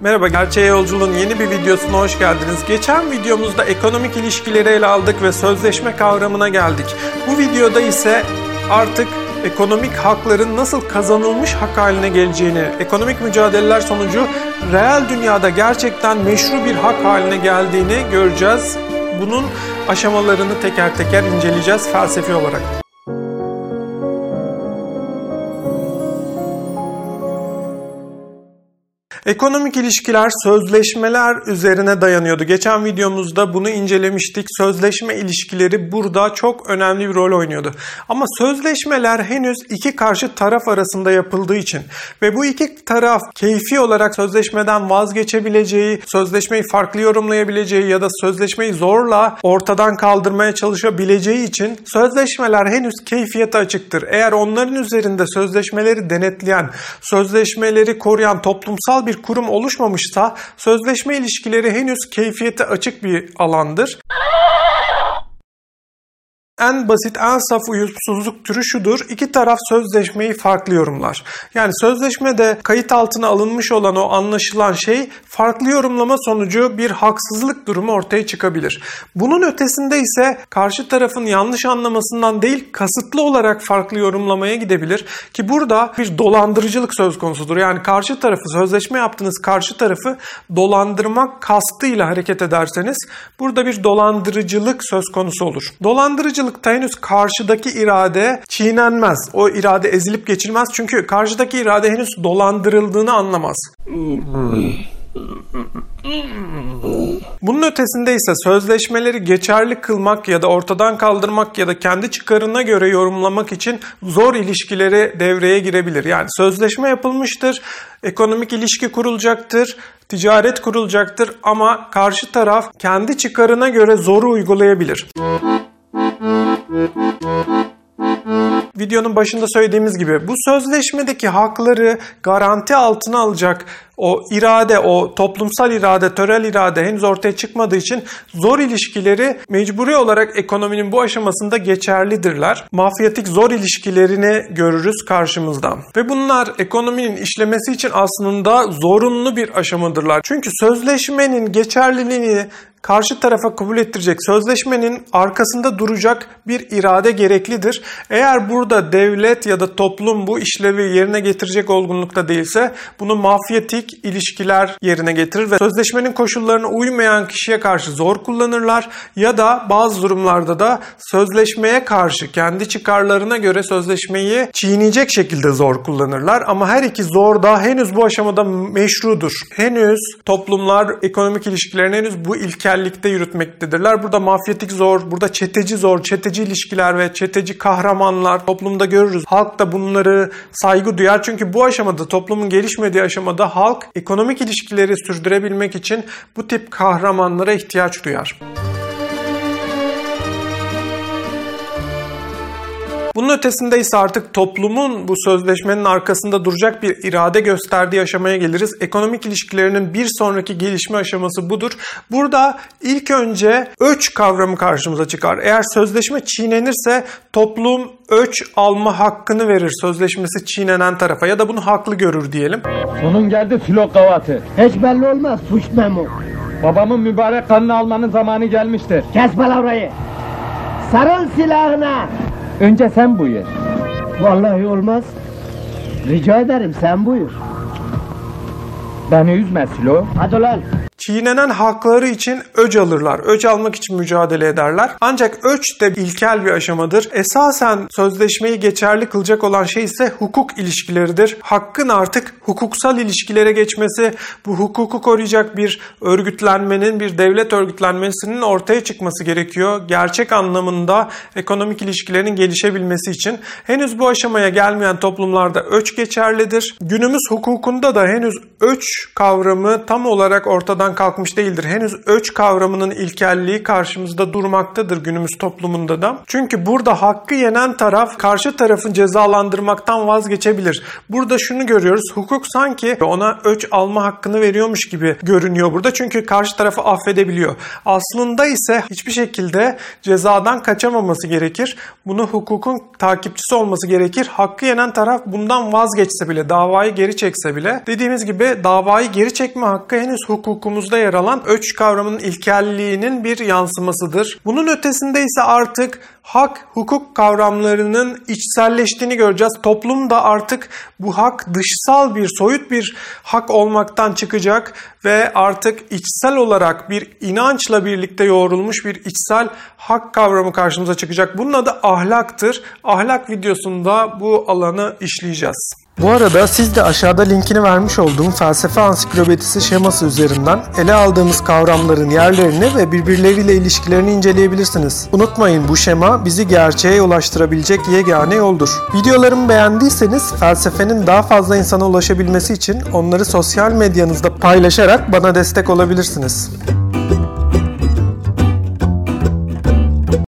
Merhaba, Gerçeğe Yolculuğun yeni bir videosuna hoş geldiniz. Geçen videomuzda ekonomik ilişkileri ele aldık ve sözleşme kavramına geldik. Bu videoda ise artık ekonomik hakların nasıl kazanılmış hak haline geleceğini, ekonomik mücadeleler sonucu reel dünyada gerçekten meşru bir hak haline geldiğini göreceğiz. Bunun aşamalarını teker teker inceleyeceğiz felsefi olarak. Ekonomik ilişkiler sözleşmeler üzerine dayanıyordu. Geçen videomuzda bunu incelemiştik. Sözleşme ilişkileri burada çok önemli bir rol oynuyordu. Ama sözleşmeler henüz iki karşı taraf arasında yapıldığı için ve bu iki taraf keyfi olarak sözleşmeden vazgeçebileceği, sözleşmeyi farklı yorumlayabileceği ya da sözleşmeyi zorla ortadan kaldırmaya çalışabileceği için sözleşmeler henüz keyfiyete açıktır. Eğer onların üzerinde sözleşmeleri denetleyen, sözleşmeleri koruyan toplumsal bir bir kurum oluşmamışsa sözleşme ilişkileri henüz keyfiyete açık bir alandır. En basit, en saf uyumsuzluk türü şudur. İki taraf sözleşmeyi farklı yorumlar. Yani sözleşmede kayıt altına alınmış olan o anlaşılan şey farklı yorumlama sonucu bir haksızlık durumu ortaya çıkabilir. Bunun ötesinde ise karşı tarafın yanlış anlamasından değil kasıtlı olarak farklı yorumlamaya gidebilir. Ki burada bir dolandırıcılık söz konusudur. Yani karşı tarafı sözleşme yaptığınız karşı tarafı dolandırmak kastıyla hareket ederseniz burada bir dolandırıcılık söz konusu olur. Dolandırıcılık Karşılıkta henüz karşıdaki irade çiğnenmez. O irade ezilip geçilmez çünkü karşıdaki irade henüz dolandırıldığını anlamaz. Bunun ötesinde ise sözleşmeleri geçerli kılmak ya da ortadan kaldırmak ya da kendi çıkarına göre yorumlamak için zor ilişkileri devreye girebilir. Yani sözleşme yapılmıştır, ekonomik ilişki kurulacaktır, ticaret kurulacaktır ama karşı taraf kendi çıkarına göre zoru uygulayabilir. Videonun başında söylediğimiz gibi bu sözleşmedeki hakları garanti altına alacak o irade, o toplumsal irade, törel irade henüz ortaya çıkmadığı için zor ilişkileri mecburi olarak ekonominin bu aşamasında geçerlidirler. Mafyatik zor ilişkilerini görürüz karşımızda. Ve bunlar ekonominin işlemesi için aslında zorunlu bir aşamadırlar. Çünkü sözleşmenin geçerliliğini karşı tarafa kabul ettirecek sözleşmenin arkasında duracak bir irade gereklidir. Eğer burada devlet ya da toplum bu işlevi yerine getirecek olgunlukta değilse bunu mafyatik ilişkiler yerine getirir ve sözleşmenin koşullarına uymayan kişiye karşı zor kullanırlar ya da bazı durumlarda da sözleşmeye karşı kendi çıkarlarına göre sözleşmeyi çiğneyecek şekilde zor kullanırlar ama her iki zor da henüz bu aşamada meşrudur. Henüz toplumlar ekonomik ilişkilerini henüz bu ilkel tekellikte yürütmektedirler. Burada mafyatik zor, burada çeteci zor, çeteci ilişkiler ve çeteci kahramanlar toplumda görürüz. Halk da bunları saygı duyar. Çünkü bu aşamada toplumun gelişmediği aşamada halk ekonomik ilişkileri sürdürebilmek için bu tip kahramanlara ihtiyaç duyar. Bunun ötesinde ise artık toplumun bu sözleşmenin arkasında duracak bir irade gösterdiği aşamaya geliriz. Ekonomik ilişkilerinin bir sonraki gelişme aşaması budur. Burada ilk önce öç kavramı karşımıza çıkar. Eğer sözleşme çiğnenirse toplum öç alma hakkını verir sözleşmesi çiğnenen tarafa ya da bunu haklı görür diyelim. Sonun geldi filo kavatı. Hiç belli olmaz suç memo. Babamın mübarek kanını almanın zamanı gelmiştir. Kes palavrayı. Sarıl silahına. Önce sen buyur. Vallahi olmaz. Rica ederim sen buyur. Beni üzme Silo. Hadi lan. Çiğnenen hakları için öc alırlar. Öc almak için mücadele ederler. Ancak öç de ilkel bir aşamadır. Esasen sözleşmeyi geçerli kılacak olan şey ise hukuk ilişkileridir. Hakkın artık hukuksal ilişkilere geçmesi, bu hukuku koruyacak bir örgütlenmenin, bir devlet örgütlenmesinin ortaya çıkması gerekiyor. Gerçek anlamında ekonomik ilişkilerin gelişebilmesi için. Henüz bu aşamaya gelmeyen toplumlarda öç geçerlidir. Günümüz hukukunda da henüz öç kavramı tam olarak ortadan kalkmış değildir. Henüz öç kavramının ilkelliği karşımızda durmaktadır günümüz toplumunda da. Çünkü burada hakkı yenen taraf karşı tarafın cezalandırmaktan vazgeçebilir. Burada şunu görüyoruz. Hukuk sanki ona öç alma hakkını veriyormuş gibi görünüyor burada. Çünkü karşı tarafı affedebiliyor. Aslında ise hiçbir şekilde cezadan kaçamaması gerekir. Bunu hukukun takipçisi olması gerekir. Hakkı yenen taraf bundan vazgeçse bile, davayı geri çekse bile dediğimiz gibi davayı geri çekme hakkı henüz hukukumuzda yer alan öç kavramının ilkelliğinin bir yansımasıdır. Bunun ötesinde ise artık hak, hukuk kavramlarının içselleştiğini göreceğiz. Toplum da artık bu hak dışsal bir, soyut bir hak olmaktan çıkacak ve artık içsel olarak bir inançla birlikte yoğrulmuş bir içsel hak kavramı karşımıza çıkacak. Bunun adı ahlaktır. Ahlak videosunda bu alanı işleyeceğiz. Bu arada siz de aşağıda linkini vermiş olduğum felsefe ansiklopedisi şeması üzerinden ele aldığımız kavramların yerlerini ve birbirleriyle ilişkilerini inceleyebilirsiniz. Unutmayın bu şema bizi gerçeğe ulaştırabilecek yegane yoldur. Videolarımı beğendiyseniz felsefenin daha fazla insana ulaşabilmesi için onları sosyal medyanızda paylaşarak bana destek olabilirsiniz.